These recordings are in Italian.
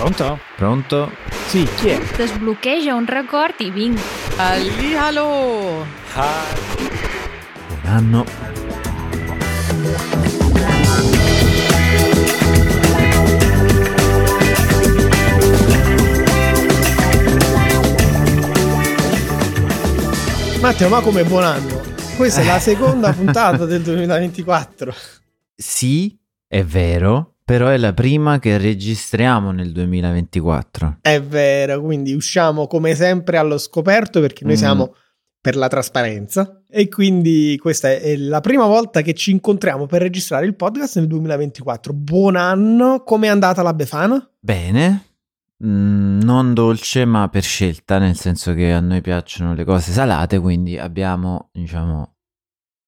Pronto? Pronto? Sì, chi è? Desbloqueja un record i vinc. Hallihallo! Buon anno. Matteo, ma come buon anno? Questa è la seconda puntata del 2024. Sì, è vero, però è la prima che registriamo nel 2024. È vero, quindi usciamo come sempre allo scoperto perché noi Mm. siamo per la trasparenza e quindi questa è la prima volta che ci incontriamo per registrare il podcast nel 2024. Buon anno, com'è andata la Befana? Bene, Mm, non dolce ma per scelta, nel senso che a noi piacciono le cose salate, quindi abbiamo, diciamo,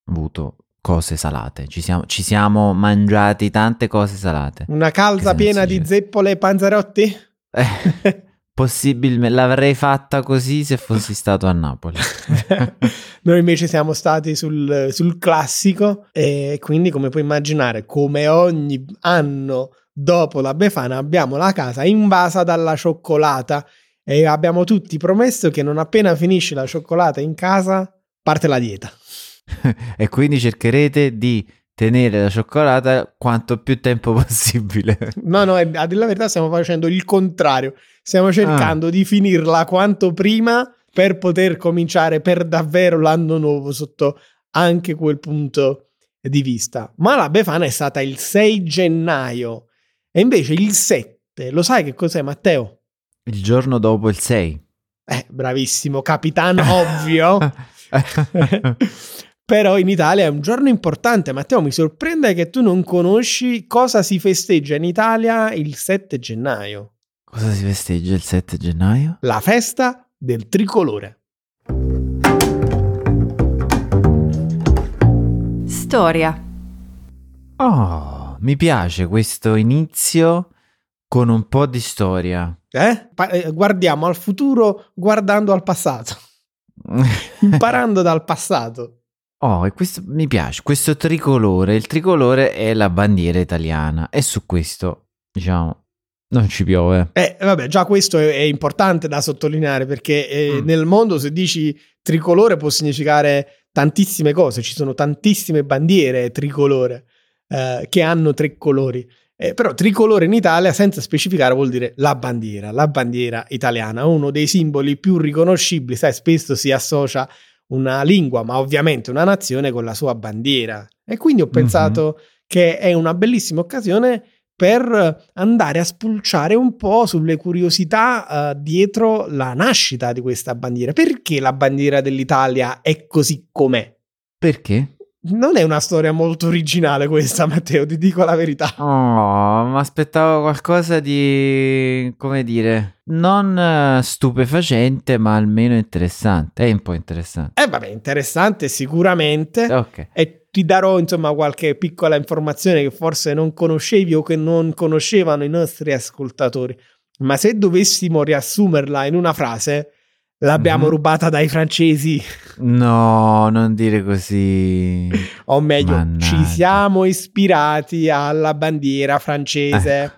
avuto cose salate. Ci siamo, ci siamo mangiati tante cose salate. Una calza piena di zeppole e panzerotti? Eh, possibilmente l'avrei fatta così se fossi stato a Napoli. Noi invece siamo stati sul, sul classico e quindi come puoi immaginare, come ogni anno dopo la Befana abbiamo la casa invasa dalla cioccolata e abbiamo tutti promesso che non appena finisce la cioccolata in casa parte la dieta. e quindi cercherete di tenere la cioccolata quanto più tempo possibile. No, no, a dire la verità stiamo facendo il contrario, stiamo cercando di finirla quanto prima per poter cominciare per davvero l'anno nuovo sotto anche quel punto di vista. Ma la Befana è stata il 6 gennaio e invece il 7, lo sai che cos'è Matteo? Il giorno dopo il 6. Eh, bravissimo, capitano ovvio. Però in Italia è un giorno importante. Matteo, mi sorprende che tu non conosci cosa si festeggia in Italia il 7 gennaio. Cosa si festeggia il 7 gennaio? La festa del tricolore. Storia. Oh, mi piace questo inizio con un po' di storia. Eh? Pa- eh, guardiamo al futuro guardando al passato, imparando dal passato. Oh, e questo mi piace, questo tricolore, il tricolore è la bandiera italiana e su questo, diciamo, non ci piove. Eh, vabbè, già questo è, è importante da sottolineare perché eh, Mm. nel mondo se dici tricolore può significare tantissime cose, ci sono tantissime bandiere tricolore eh, che hanno tre colori. Eh, però tricolore in Italia senza specificare vuol dire la bandiera, la bandiera italiana, uno dei simboli più riconoscibili, sai, spesso si associa una lingua, ma ovviamente una nazione con la sua bandiera. E quindi ho pensato che è una bellissima occasione per andare a spulciare un po' sulle curiosità eh, dietro la nascita di questa bandiera. Perché la bandiera dell'Italia è così com'è? Perché? Non è una storia molto originale questa, Matteo, ti dico la verità. Oh, mi aspettavo qualcosa di, come dire, non eh, stupefacente, ma almeno interessante. È un po' interessante. Eh vabbè, interessante sicuramente. Ok. E ti darò insomma qualche piccola informazione che forse non conoscevi o che non conoscevano i nostri ascoltatori. Ma se dovessimo riassumerla in una frase, l'abbiamo Mhm. rubata dai francesi. No, non dire così. O meglio, Mannaggia. ci siamo ispirati alla bandiera francese. Ecco.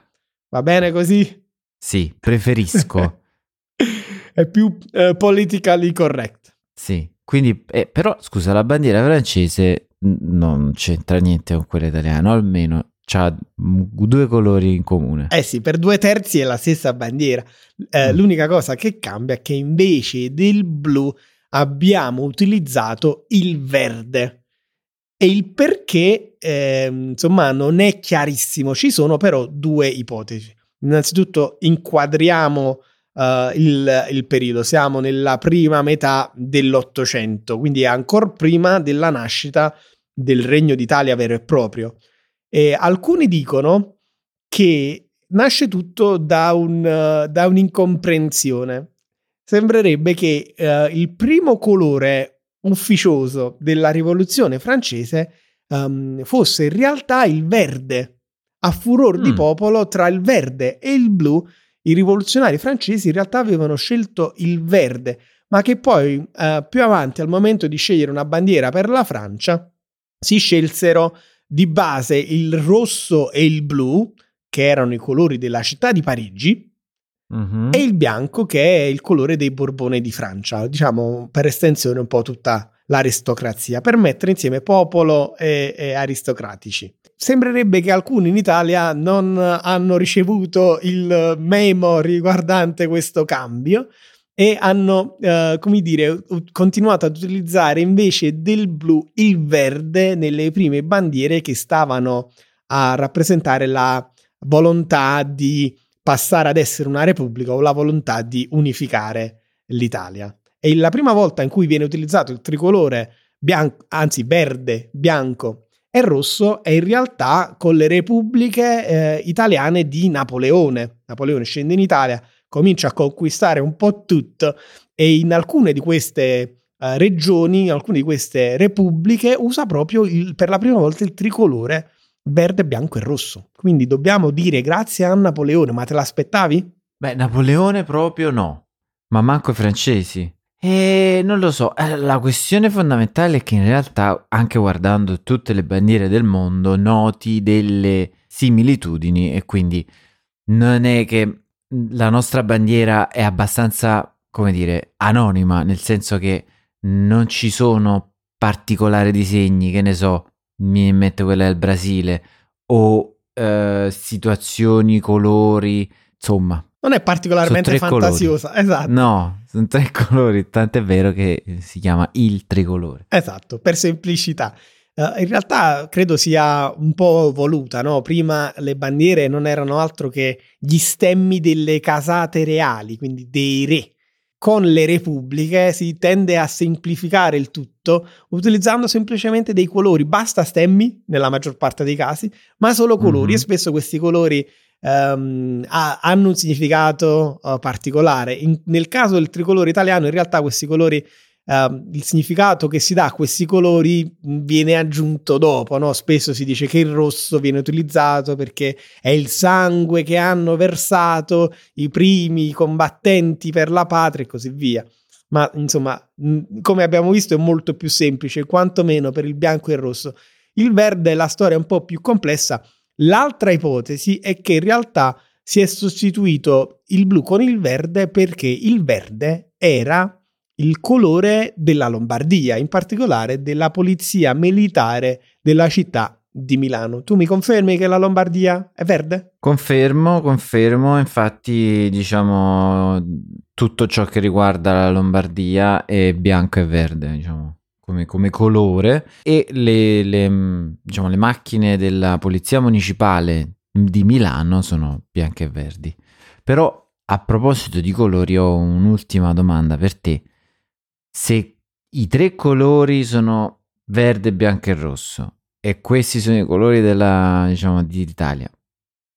Va bene così? Sì, preferisco. È più eh, politically correct. Sì, quindi, eh, però scusa, la bandiera francese non c'entra niente con quella italiana, almeno ha due colori in comune. Eh sì, per due terzi è la stessa bandiera. Eh, Mm. L'unica cosa che cambia è che invece del blu abbiamo utilizzato il verde. E il perché, ehm, insomma, non è chiarissimo. Ci sono però due ipotesi. Innanzitutto inquadriamo eh, il, il periodo. Siamo nella prima metà dell'Ottocento, quindi ancora prima della nascita del Regno d'Italia vero e proprio. E alcuni dicono che nasce tutto da, un, eh, da un'incomprensione. Sembrerebbe che eh, il primo colore ufficioso della rivoluzione francese ehm, fosse in realtà il verde. A furor di Mm. popolo tra il verde e il blu, i rivoluzionari francesi in realtà avevano scelto il verde, ma che poi eh, più avanti al momento di scegliere una bandiera per la Francia si scelsero di base il rosso e il blu, che erano i colori della città di Parigi, Mhm. e il bianco che è il colore dei Borbone di Francia, diciamo per estensione un po' tutta l'aristocrazia, per mettere insieme popolo e, e aristocratici. Sembrerebbe che alcuni in Italia non hanno ricevuto il memo riguardante questo cambio e hanno, eh, come dire, continuato ad utilizzare invece del blu il verde nelle prime bandiere che stavano a rappresentare la volontà di passare ad essere una repubblica o la volontà di unificare l'Italia. È la prima volta in cui viene utilizzato il tricolore bianco, anzi verde, bianco e rosso è in realtà con le repubbliche eh, italiane di Napoleone. Napoleone scende in Italia, comincia a conquistare un po' tutto e in alcune di queste eh, regioni, in alcune di queste repubbliche usa proprio il- per la prima volta il tricolore verde, bianco e rosso. Quindi dobbiamo dire grazie a Napoleone, ma te l'aspettavi? Beh, Napoleone proprio no, ma manco i francesi. E non lo so, eh, la questione fondamentale è che in realtà, anche guardando tutte le bandiere del mondo, noti delle similitudini e quindi non è che la nostra bandiera è abbastanza, come dire, anonima, nel senso che non ci sono particolari disegni, che ne so, mi mette quella del Brasile, o eh, situazioni, colori, insomma, Non è particolarmente tre colori. fantasiosa. Esatto. No, sono tre colori, tant'è vero che si chiama il tricolore. Esatto, per semplicità. Eh, in realtà credo sia un po' voluta, no? Prima le bandiere non erano altro che gli stemmi delle casate reali, quindi dei re. Con le repubbliche si tende a semplificare il tutto utilizzando semplicemente dei colori, basta stemmi nella maggior parte dei casi, ma solo colori Mhm. e spesso questi colori ehm, ha- hanno un significato eh, particolare. In- nel caso del tricolore italiano in realtà questi colori ehm, il significato che si dà a questi colori mh, viene aggiunto dopo, no? Spesso si dice che il rosso viene utilizzato perché è il sangue che hanno versato i primi combattenti per la patria e così via. Ma insomma, mh, come abbiamo visto, è molto più semplice, quantomeno per il bianco e il rosso. Il verde, la storia è un po' più complessa. L'altra ipotesi è che in realtà si è sostituito il blu con il verde perché il verde era il colore della Lombardia, in particolare della polizia militare della città di Milano. Tu mi confermi che la Lombardia è verde? Confermo, confermo, infatti diciamo tutto ciò che riguarda la Lombardia è bianco e verde, diciamo, come, come colore e le, le, mh, diciamo, le macchine della polizia municipale di Milano sono bianche e verdi. Però a proposito di colori ho un'ultima domanda per te. Se i tre colori sono verde, bianco e rosso e questi sono i colori della, diciamo, d'Italia,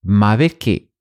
ma perché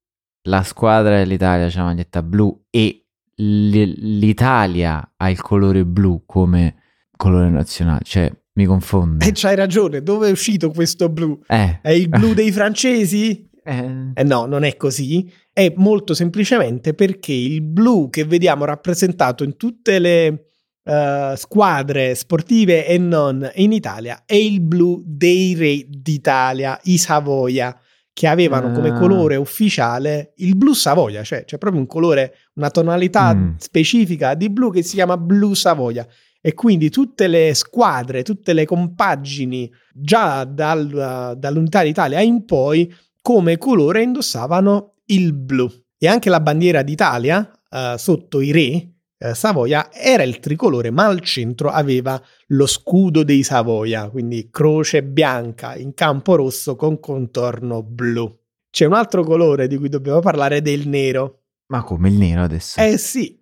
la squadra dell'Italia c'ha la maglietta blu e l'Italia ha il colore blu come colore nazionale? Cioè, mi confonde. E c'hai ragione, dove è uscito questo blu? Eh, È il blu dei francesi? eh, Eh no, non è così. È molto semplicemente perché il blu che vediamo rappresentato in tutte le eh, squadre sportive e non in Italia è il blu dei re d'Italia, i Savoia, che avevano come Ah. colore ufficiale il blu Savoia, cioè c'è proprio un colore, una tonalità Mm. specifica di blu che si chiama blu Savoia. E quindi tutte le squadre, tutte le compagini, già dal- dall'unità d'Italia in poi, come colore indossavano il blu. E anche la bandiera d'Italia, eh, sotto i re, eh, Savoia, era il tricolore, ma al centro aveva lo scudo dei Savoia, quindi croce bianca in campo rosso con contorno blu. C'è un altro colore di cui dobbiamo parlare, del nero. ma come il nero adesso? Eh sì,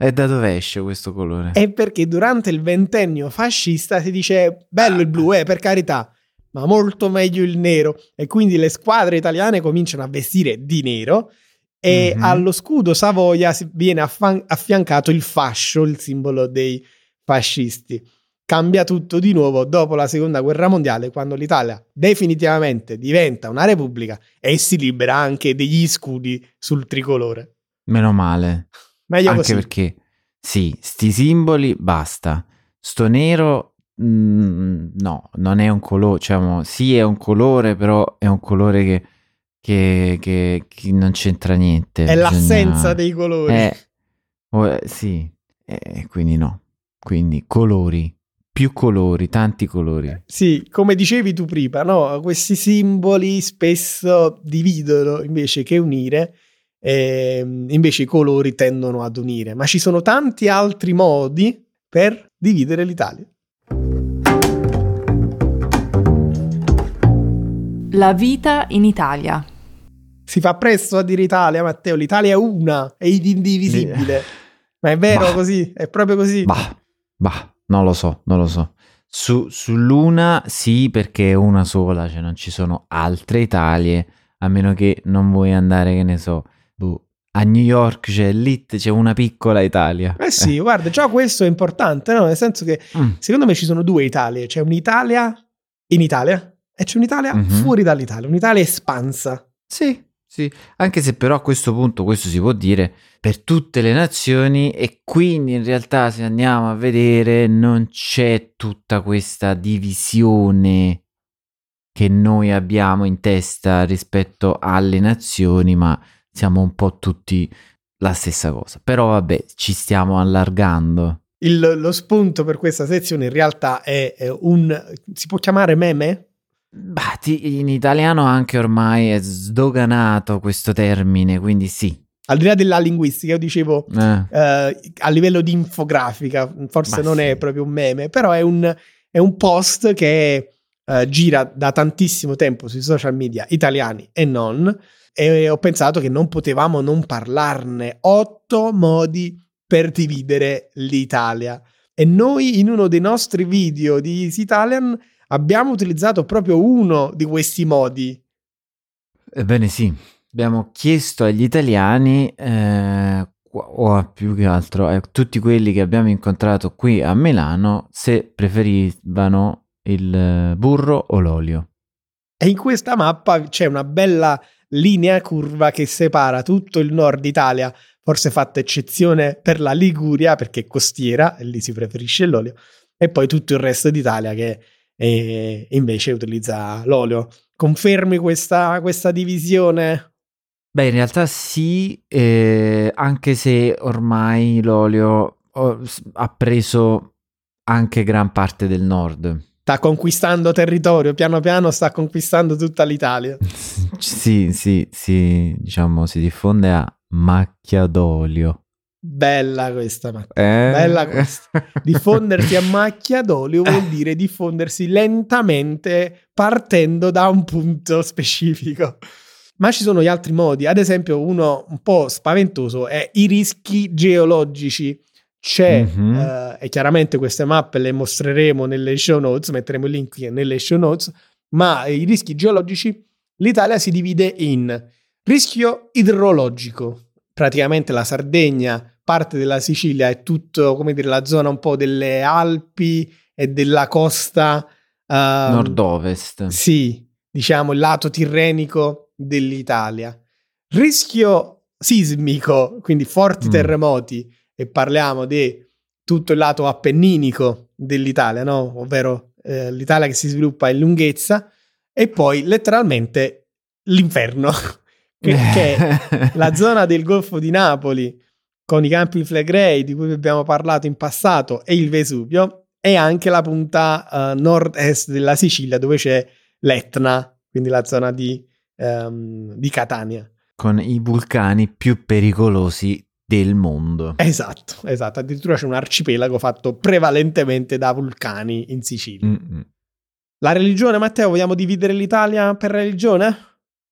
E da dove esce questo colore? è perché durante il ventennio fascista si dice bello il blu, eh, per carità, ma molto meglio il nero. E quindi le squadre italiane cominciano a vestire di nero e Mhm. allo scudo Savoia viene affan- affiancato il fascio, il simbolo dei fascisti. Cambia tutto di nuovo dopo la seconda guerra mondiale, quando l'Italia definitivamente diventa una repubblica e si libera anche degli scudi sul tricolore. Meno male. Meglio Anche così. perché, sì, sti simboli basta. Sto nero, mm, no, non è un colore, diciamo, sì è un colore, però è un colore che, che, che- che non c'entra niente. È bisogna- l'assenza dei colori. Eh, oh, eh, sì, Eh, quindi no. Quindi colori, più colori, tanti colori. Sì, come dicevi tu prima, no? questi simboli spesso dividono invece che unire, ehm, invece i colori tendono ad unire, ma ci sono tanti altri modi per dividere l'Italia. La vita in Italia. Si fa presto a dire Italia, Matteo, l'Italia è una, è indivisibile. Ma è vero Bah. così? È proprio così? Bah, bah, non lo so, non lo so. Su, sull'una sì, perché è una sola, cioè non ci sono altre Italie, a meno che non vuoi andare, che ne so, boh, a New York c'è lì c'è una piccola Italia. Eh sì, guarda, già questo è importante, no? Nel senso che Mm. secondo me ci sono due Italie. C'è un'Italia in Italia e c'è un'Italia Mhm. fuori dall'Italia, un'Italia espansa. Sì, sì, anche se però a questo punto questo si può dire per tutte le nazioni e quindi in realtà se andiamo a vedere non c'è tutta questa divisione che noi abbiamo in testa rispetto alle nazioni, ma siamo un po' tutti la stessa cosa. Però vabbè, ci stiamo allargando. Il- lo spunto per questa sezione in realtà è, è un... si può chiamare meme? Bah, ti- in italiano anche ormai è sdoganato questo termine, quindi sì. Al di là della linguistica, io dicevo Eh. eh, a livello di infografica, forse Ma non sì. è proprio un meme, però è un, è un post che eh, gira da tantissimo tempo sui social media italiani e non, e ho pensato che non potevamo non parlarne. Otto modi per dividere l'Italia. E noi in uno dei nostri video di Easy Italian abbiamo utilizzato proprio uno di questi modi. Ebbene sì, abbiamo chiesto agli italiani, eh, o più che altro a tutti quelli che abbiamo incontrato qui a Milano, se preferivano il eh, burro o l'olio. E in questa mappa c'è una bella linea curva che separa tutto il nord Italia, forse fatta eccezione per la Liguria perché è costiera e lì si preferisce l'olio, e poi tutto il resto d'Italia che eh, invece utilizza l'olio. Confermi questa, questa divisione? Beh, in realtà sì, eh, anche se ormai l'olio ha preso anche gran parte del nord. Sta conquistando territorio, piano piano sta conquistando tutta l'Italia. Sì, sì, sì, diciamo si diffonde a macchia d'olio. Bella questa, ma Eh? Bella questa. Diffondersi a macchia d'olio vuol dire diffondersi lentamente partendo da un punto specifico. Ma ci sono gli altri modi, ad esempio uno un po' spaventoso è i rischi geologici. C'è, Mhm. eh, e chiaramente queste mappe le mostreremo nelle show notes, metteremo il link nelle show notes, ma i rischi geologici, l'Italia si divide in rischio idrologico, praticamente la Sardegna, parte della Sicilia è tutto, come dire, la zona un po' delle Alpi e della costa ehm, Nord-ovest. sì, diciamo il lato tirrenico dell'Italia. Rischio sismico, quindi forti Mm. terremoti, e parliamo di tutto il lato appenninico dell'Italia, no? ovvero eh, l'Italia che si sviluppa in lunghezza, e poi letteralmente l'inferno, che, che è la zona del Golfo di Napoli con i campi Flegrei di cui abbiamo parlato in passato e il Vesuvio e anche la punta eh, nord-est della Sicilia dove c'è l'Etna, quindi la zona di, ehm, di Catania. Con i vulcani più pericolosi del mondo. Esatto, esatto. Addirittura c'è un arcipelago fatto prevalentemente da vulcani in Sicilia. Mm-mm. La religione, Matteo, vogliamo dividere l'Italia per religione?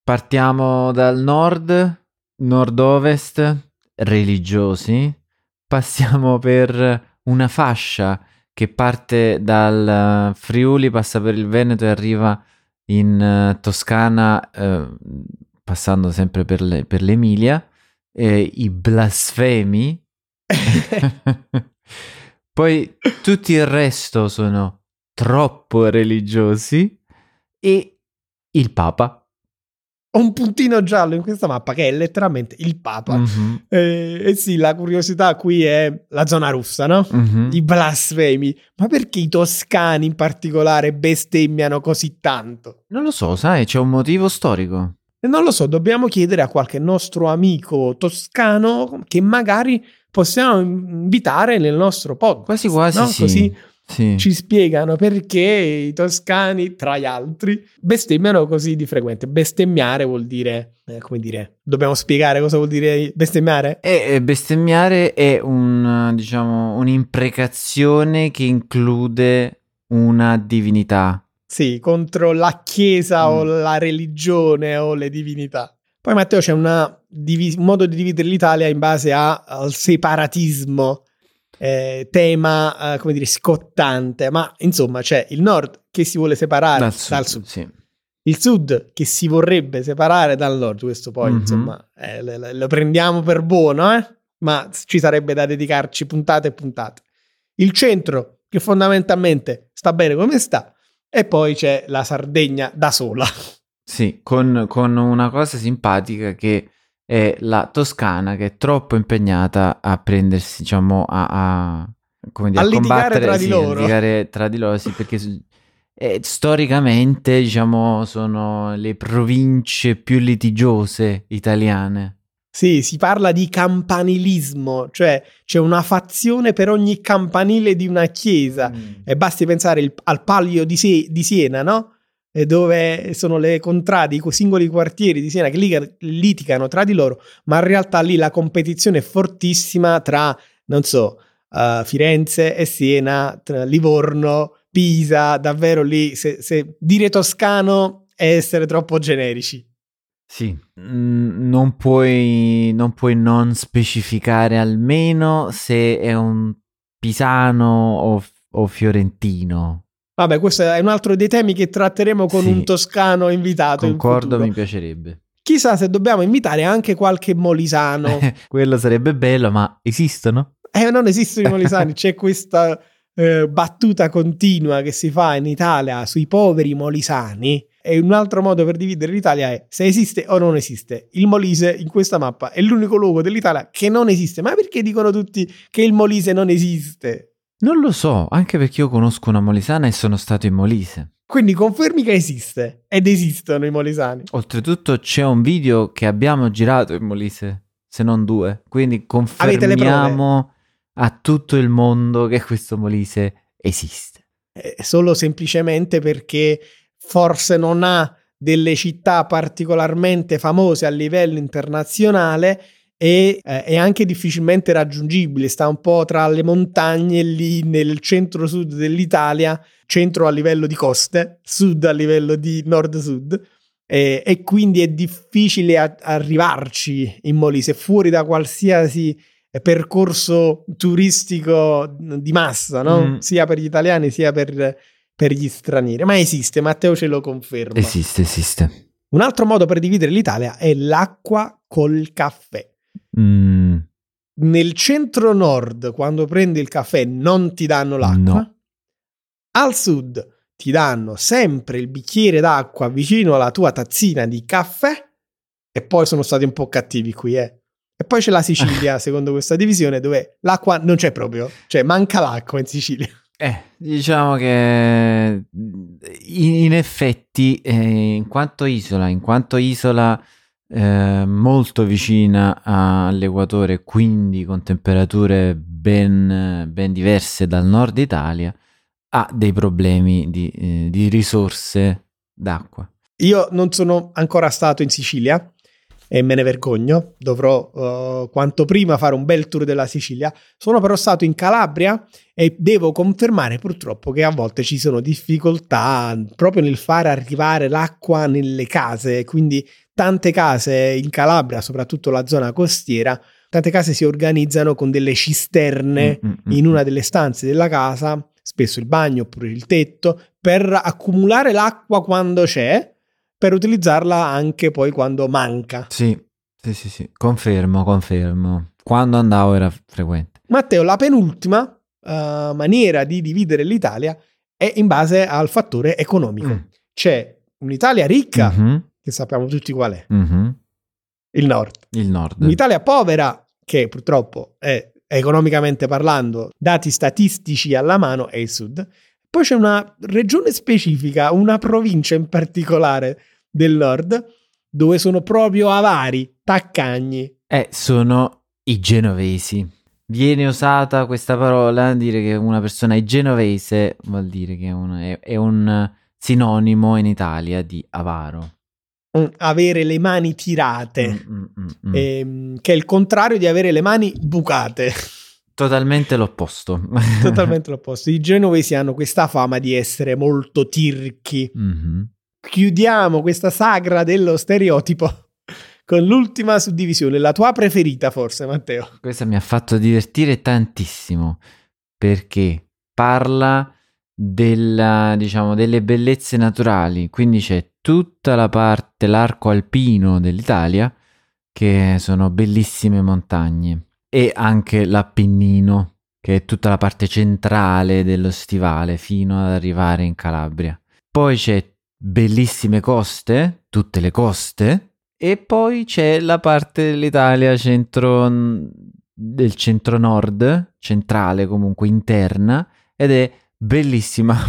Partiamo dal nord, nord-ovest, religiosi. Passiamo per una fascia che parte dal eh, Friuli, passa per il Veneto e arriva in eh, Toscana, eh, passando sempre per, le- per l'Emilia. eh, I blasfemi. Poi tutto il resto sono troppo religiosi e il Papa. Ho un puntino giallo in questa mappa che è letteralmente il Papa. Mhm, Eh, e sì, la curiosità qui è la zona russa, no? mhm. I blasfemi. Ma perché i toscani in particolare bestemmiano così tanto? Non lo so, sai, c'è un motivo storico. Non lo so, dobbiamo chiedere a qualche nostro amico toscano che magari possiamo invitare nel nostro podcast. Quasi quasi no? sì. Così Sì. ci spiegano perché i toscani, tra gli altri, bestemmiano così di frequente. Bestemmiare vuol dire, eh, come dire, dobbiamo spiegare cosa vuol dire bestemmiare? E e bestemmiare è un, diciamo, un'imprecazione che include una divinità. Sì, contro la chiesa o Mm. la religione o le divinità. Poi Matteo c'è una un modo di dividere l'Italia in base a- al separatismo, eh, tema, eh, come dire, scottante, ma insomma c'è il nord che si vuole separare dal sud, Sì. il sud che si vorrebbe separare dal nord, questo poi Mhm. insomma eh, le- lo prendiamo per buono, eh? ma ci sarebbe da dedicarci puntate e puntate. Il centro che fondamentalmente sta bene come sta e poi c'è la Sardegna da sola. Sì, con, con una cosa simpatica che è la Toscana che è troppo impegnata a prendersi, diciamo, a, a, come dire, A a combattere, tra di sì, a loro. litigare tra di loro, sì, perché eh, storicamente, diciamo, sono le province più litigiose italiane. Sì, si parla di campanilismo, cioè c'è una fazione per ogni campanile di una chiesa. E basti pensare il- al Palio di, Sie- di Siena, no? Dove sono le contrade, i singoli quartieri di Siena che litigano tra di loro, ma in realtà lì la competizione è fortissima tra, non so, eh, Firenze e Siena, tra Livorno, Pisa, davvero lì, se, se dire toscano è essere troppo generici. Sì, Mm, non puoi, non puoi non specificare almeno se è un pisano o, o fiorentino. Vabbè, questo è un altro dei temi che tratteremo con Sì. un toscano invitato. in Concordo, futuro. mi piacerebbe. Chissà se dobbiamo invitare anche qualche molisano. Quello sarebbe bello, ma esistono? Eh, non esistono i molisani, c'è questa eh, battuta continua che si fa in Italia sui poveri molisani. E un altro modo per dividere l'Italia è se esiste o non esiste. Il Molise in questa mappa è l'unico luogo dell'Italia che non esiste. Ma perché dicono tutti che il Molise non esiste? Non lo so, anche perché io conosco una molisana e sono stato in Molise. Quindi confermi che esiste ed esistono i molisani. Oltretutto c'è un video che abbiamo girato in Molise, se non due. Quindi confermiamo a tutto il mondo che questo Molise esiste. Eh, solo semplicemente perché forse non ha delle città particolarmente famose a livello internazionale e eh, è anche difficilmente raggiungibile, sta un po' tra le montagne lì nel centro-sud dell'Italia, centro a livello di coste, sud a livello di nord-sud. E, e quindi è difficile a- arrivarci in Molise, fuori da qualsiasi eh, percorso turistico di massa, no? Mm. sia per gli italiani sia per, per gli stranieri. Ma esiste, Matteo ce lo conferma. Esiste, esiste. Un altro modo per dividere l'Italia è l'acqua col caffè. Mm, Nel centro nord, quando prendi il caffè, non ti danno l'acqua. No. Al sud ti danno sempre il bicchiere d'acqua vicino alla tua tazzina di caffè. E poi sono stati un po' cattivi qui, eh. E poi c'è la Sicilia, secondo questa divisione, dove l'acqua non c'è proprio. Cioè, manca l'acqua in Sicilia. Eh, diciamo che in, in effetti, eh, in quanto isola, in quanto isola eh, molto vicina all'equatore, quindi con temperature ben, ben diverse dal nord Italia, ha dei problemi di, eh, di risorse d'acqua. Io non sono ancora stato in Sicilia e me ne vergogno. Dovrò eh, quanto prima fare un bel tour della Sicilia. Sono però stato in Calabria e devo confermare purtroppo che a volte ci sono difficoltà proprio nel fare arrivare l'acqua nelle case. Quindi tante case in Calabria, soprattutto la zona costiera, tante case si organizzano con delle cisterne Mm, mm, mm, in una mm. delle stanze della casa, spesso il bagno oppure il tetto, per accumulare l'acqua quando c'è, per utilizzarla anche poi quando manca. Sì, sì, sì, sì, confermo, confermo. Quando andavo era frequente. Matteo, la penultima eh, maniera di dividere l'Italia è in base al fattore economico. Mm. C'è un'Italia ricca, Mhm, che sappiamo tutti qual è, mhm. il nord. Il nord. Un'Italia povera, che purtroppo è economicamente parlando, dati statistici alla mano, è il sud. Poi c'è una regione specifica, una provincia in particolare del nord, dove sono proprio avari, taccagni. Eh, sono i genovesi. Viene usata questa parola, dire che una persona è genovese vuol dire che è un, è, è un sinonimo in Italia di avaro. Avere le mani tirate, Mm, mm, mm, mm. ehm, che è il contrario di avere le mani bucate. Totalmente l'opposto. Totalmente l'opposto. I genovesi hanno questa fama di essere molto tirchi. Mhm. Chiudiamo questa sagra dello stereotipo con l'ultima suddivisione, la tua preferita forse, Matteo. Questa mi ha fatto divertire tantissimo perché parla della, diciamo, delle bellezze naturali, quindi c'è tutta la parte, l'arco alpino dell'Italia, che sono bellissime montagne, e anche l'Appennino, che è tutta la parte centrale dello stivale fino ad arrivare in Calabria. Poi c'è bellissime coste, tutte le coste, e poi c'è la parte dell'Italia centro, del centro-nord, centrale comunque interna, ed è bellissima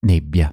nebbia.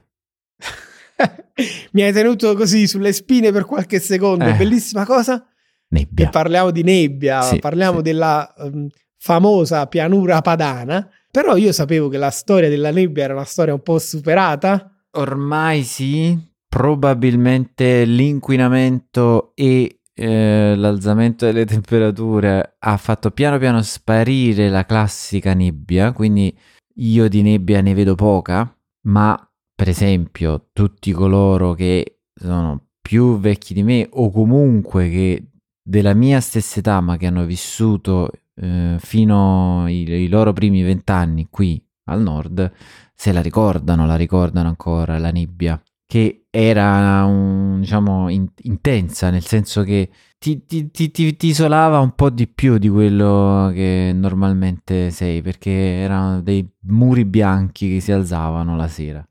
Mi hai tenuto così sulle spine per qualche secondo, Eh. bellissima cosa. E Nebbia. parliamo di nebbia, Sì, parliamo sì. della ehm, famosa pianura padana, però io sapevo che la storia della nebbia era una storia un po' superata. Ormai sì, probabilmente l'inquinamento e eh, l'alzamento delle temperature ha fatto piano piano sparire la classica nebbia, quindi io di nebbia ne vedo poca, ma per esempio tutti coloro che sono più vecchi di me o comunque che della mia stessa età ma che hanno vissuto eh, fino ai, loro primi vent'anni qui al nord se la ricordano, la ricordano ancora la nebbia, che era un, diciamo in- intensa, nel senso che ti- ti- ti- ti isolava un po' di più di quello che normalmente sei, perché erano dei muri bianchi che si alzavano la sera.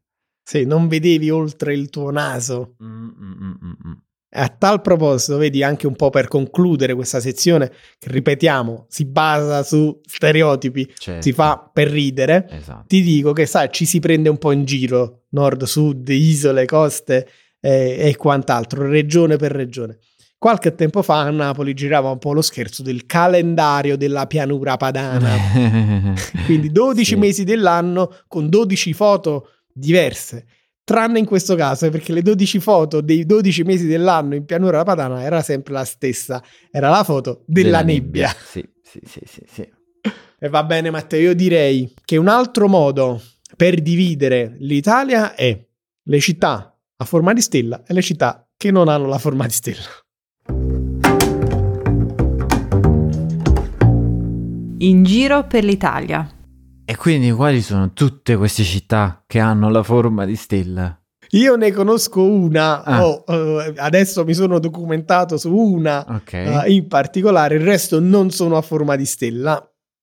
Se non vedevi oltre il tuo naso. Mm, mm, mm, mm, mm. A tal proposito, vedi anche un po' per concludere questa sezione, che ripetiamo, si basa su stereotipi, Certo. si fa per ridere. Esatto. Ti dico che, sai, ci si prende un po' in giro, nord, sud, isole, coste eh, e quant'altro, regione per regione. Qualche tempo fa a Napoli girava un po' lo scherzo del calendario della pianura padana. Quindi 12 Sì. mesi dell'anno con 12 foto diverse. Tranne in questo caso, perché le 12 foto dei 12 mesi dell'anno in pianura padana era sempre la stessa. Era la foto della, nebbia. Sì, sì, sì, sì, sì. E va bene, Matteo, io direi che un altro modo per dividere l'Italia è le città a forma di stella e le città che non hanno la forma di stella. In giro per l'Italia. E quindi quali sono tutte queste città che hanno la forma di stella? Io ne conosco una, Ah. oh, eh, adesso mi sono documentato su una Ok. eh, in particolare, il resto non sono a forma di stella,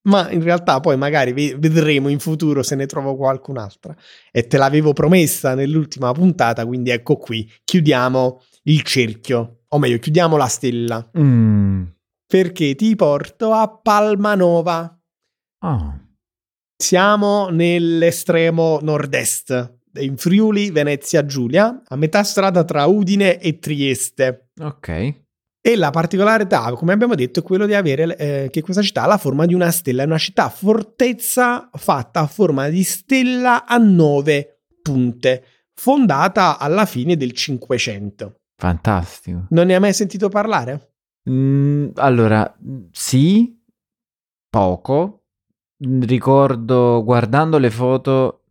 ma in realtà poi magari ve- vedremo in futuro se ne trovo qualcun'altra. E te l'avevo promessa nell'ultima puntata, quindi ecco qui, chiudiamo il cerchio, o meglio, chiudiamo la stella, Mm. perché ti porto a Palmanova. Oh. Siamo nell'estremo nord-est, in Friuli, Venezia, Giulia, a metà strada tra Udine e Trieste. Ok. E la particolarità, come abbiamo detto, è quello di avere eh, che questa città ha la forma di una stella, è una città fortezza fatta a forma di stella a nove punte, fondata alla fine del Cinquecento. Fantastico. Non ne hai mai sentito parlare? Mm, allora, sì, poco. Ricordo, guardando le foto,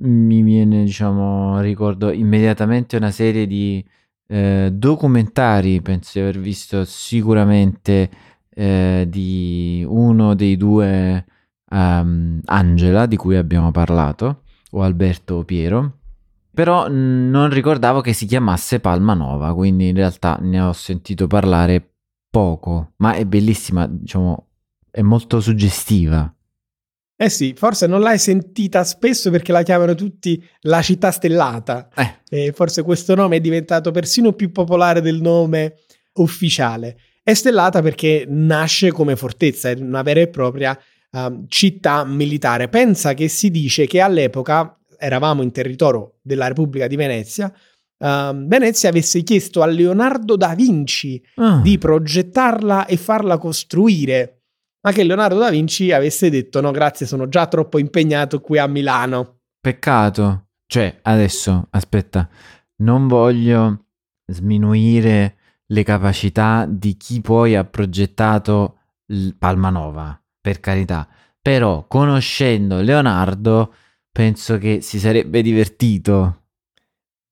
mi viene, diciamo, ricordo immediatamente una serie di eh, documentari, penso di aver visto sicuramente eh, di uno dei due ehm, Angela di cui abbiamo parlato, o Alberto Piero. Però non ricordavo che si chiamasse Palma Nova, quindi in realtà ne ho sentito parlare poco, ma è bellissima, diciamo, è molto suggestiva. Eh sì, forse non l'hai sentita spesso perché la chiamano tutti la città stellata. Eh, E forse questo nome è diventato persino più popolare del nome ufficiale. È stellata perché nasce come fortezza, è una vera e propria ehm, città militare. Pensa che si dice che all'epoca eravamo in territorio della Repubblica di Venezia, uh, Venezia avesse chiesto a Leonardo da Vinci Ah, di progettarla e farla costruire, ma che Leonardo da Vinci avesse detto no grazie sono già troppo impegnato qui a Milano. Peccato. Cioè, adesso, aspetta, non voglio sminuire le capacità di chi poi ha progettato Palmanova, per carità. Però, conoscendo Leonardo, penso che si sarebbe divertito.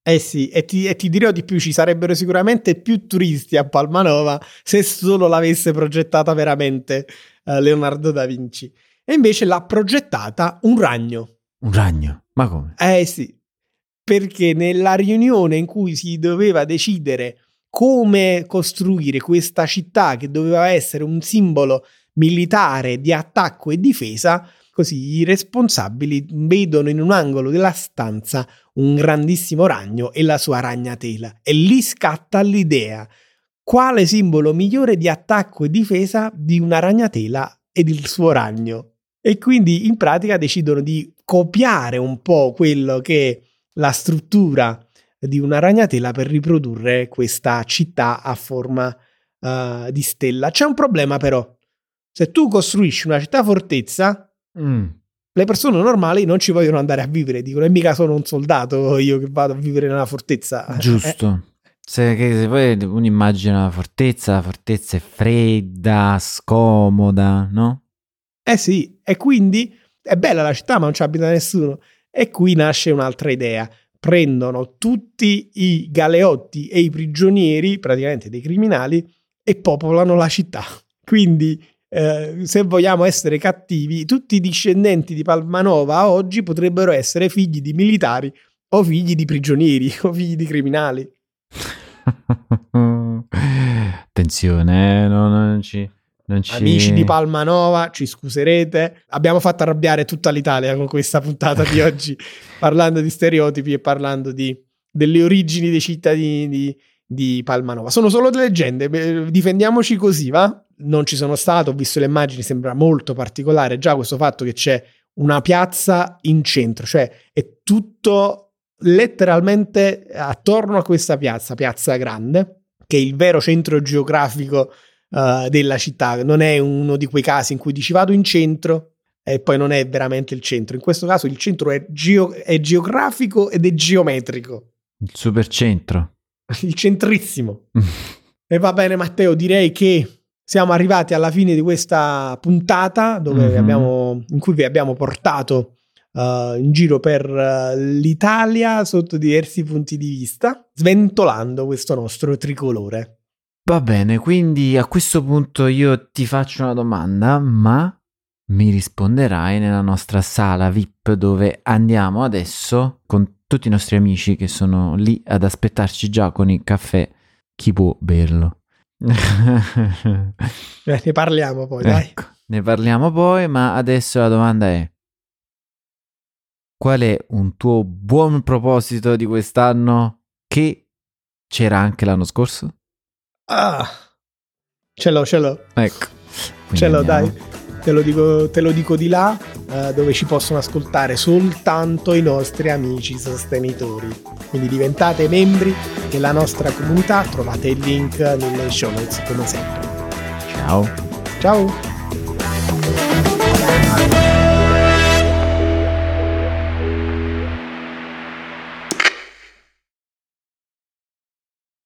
Eh sì, e ti, e ti dirò di più, ci sarebbero sicuramente più turisti a Palmanova se solo l'avesse progettata veramente Leonardo da Vinci. E invece l'ha progettata un ragno. Un ragno. Ma come? Eh sì, perché nella riunione in cui si doveva decidere come costruire questa città che doveva essere un simbolo militare di attacco e difesa, così i responsabili vedono in un angolo della stanza un grandissimo ragno e la sua ragnatela e lì scatta l'idea quale simbolo migliore di attacco e difesa di una ragnatela ed il suo ragno e quindi in pratica decidono di copiare un po' quello che è la struttura di una ragnatela per riprodurre questa città a forma uh, di stella. C'è un problema però. Se tu costruisci una città fortezza, Mm. le persone normali non ci vogliono andare a vivere, dicono e mica sono un soldato io che vado a vivere nella fortezza. Eh, Giusto. Se, che, se poi uno immagina la fortezza, la fortezza è fredda, scomoda, no? Eh sì, e quindi è bella la città ma non ci abita nessuno. E qui nasce un'altra idea. Prendono tutti i galeotti e i prigionieri, praticamente dei criminali, e popolano la città. Quindi, eh, se vogliamo essere cattivi, tutti i discendenti di Palmanova oggi potrebbero essere figli di militari o figli di prigionieri o figli di criminali. Attenzione, eh, no, non ci... Non ci... Amici di Palmanova, ci scuserete. Abbiamo fatto arrabbiare tutta l'Italia con questa puntata di oggi, parlando di stereotipi e parlando di, delle origini dei cittadini di, di Palmanova. Sono solo delle leggende, difendiamoci così, va? Non ci sono stato, ho visto le immagini, sembra molto particolare già questo fatto che c'è una piazza in centro, cioè è tutto letteralmente attorno a questa piazza, piazza grande, che è il vero centro geografico uh, della città. Non è uno di quei casi in cui dici vado in centro e poi non è veramente il centro. In questo caso il centro è, geo- è geografico ed è geometrico. Il supercentro. Il centrissimo. e va bene Matteo, direi che siamo arrivati alla fine di questa puntata dove Mhm. abbiamo, in cui vi abbiamo portato uh, in giro per uh, l'Italia sotto diversi punti di vista, sventolando questo nostro tricolore. Va bene, quindi a questo punto io ti faccio una domanda, ma mi risponderai nella nostra sala VIP dove andiamo adesso con tutti i nostri amici che sono lì ad aspettarci già con il caffè. Chi può berlo? Eh, ne parliamo poi, dai. Ecco, ne parliamo poi, ma adesso la domanda è: qual è un tuo buon proposito di quest'anno che c'era anche l'anno scorso? Ah, ce l'ho, ce l'ho, Ecco, ce l'ho, andiamo. dai. Te lo dico, te lo dico di là, eh, dove ci possono ascoltare soltanto i nostri amici sostenitori. Quindi diventate membri della nostra comunità, trovate il link nelle show notes come sempre. Ciao. Ciao!